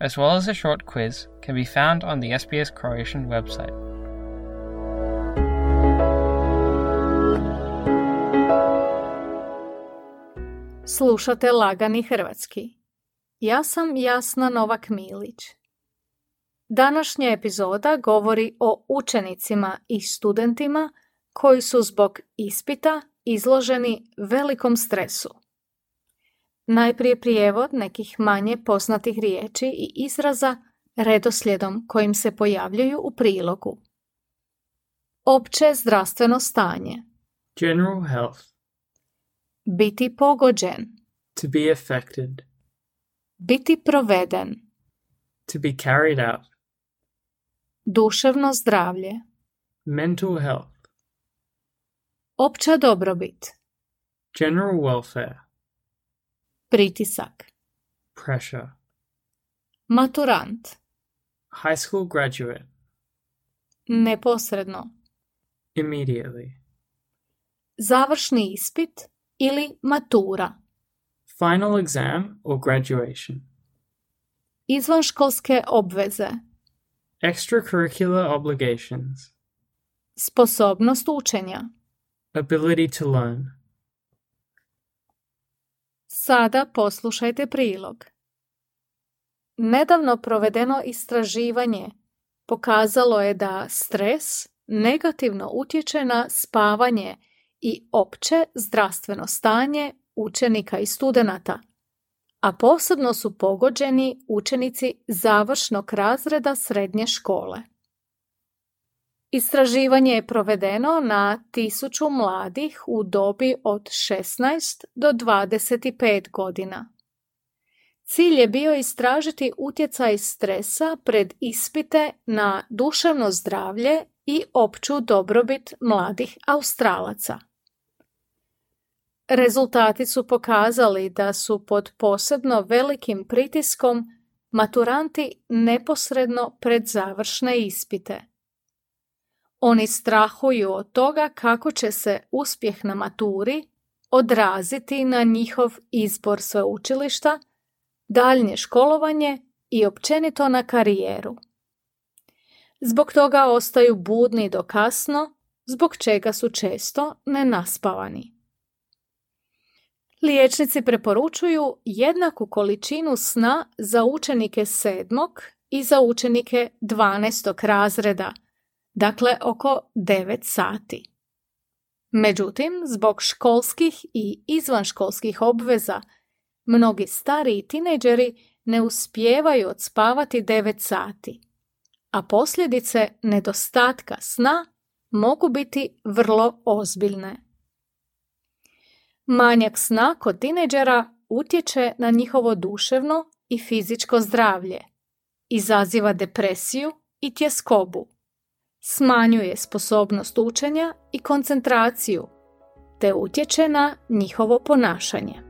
as well as a short quiz, can be found on the SBS Croatian website. Slušate Lagani Hrvatski. Ja sam Jasna Novak Milić. Današnja epizoda govori o učenicima i studentima koji su zbog ispita izloženi velikom stresu. Najprije prijevod nekih manje poznatih riječi i izraza redoslijedom kojim se pojavljuju u prilogu. Opće zdravstveno stanje. General health. Biti pogođen. To be affected. Biti proveden. To be carried out. Duševno zdravlje. Mental health. Opća dobrobit. General welfare. Pritisak. Pressure. Maturant. High school graduate. Neposredno. Immediately. Završni ispit ili matura. Final exam or graduation. Izvanškolske obveze. Extracurricular obligations. Sposobnost učenja. Ability to learn. Sada poslušajte prilog. Nedavno provedeno istraživanje pokazalo je da stres negativno utječe na spavanje i opće zdravstveno stanje učenika i studenata, a posebno su pogođeni učenici završnog razreda srednje škole. Istraživanje je provedeno na tisuću mladih u dobi od 16 do 25 godina. Cilj je bio istražiti utjecaj stresa pred ispite na duševno zdravlje i opću dobrobit mladih Australaca. Rezultati su pokazali da su pod posebno velikim pritiskom maturanti neposredno pred završne ispite. Oni strahuju od toga kako će se uspjeh na maturi odraziti na njihov izbor sveučilišta, daljnje školovanje i općenito na karijeru. Zbog toga ostaju budni do kasno, zbog čega su često nenaspavani. Liječnici preporučuju jednaku količinu sna za učenike sedmog i za učenike 12. razreda, dakle oko 9 sati. Međutim, zbog školskih i izvanškolskih obveza, mnogi stariji tineđeri ne uspijevaju odspavati 9 sati, a posljedice nedostatka sna mogu biti vrlo ozbiljne. Manjak sna kod tineđera utječe na njihovo duševno i fizičko zdravlje, izaziva depresiju i tjeskobu, smanjuje sposobnost učenja i koncentraciju, te utječe na njihovo ponašanje.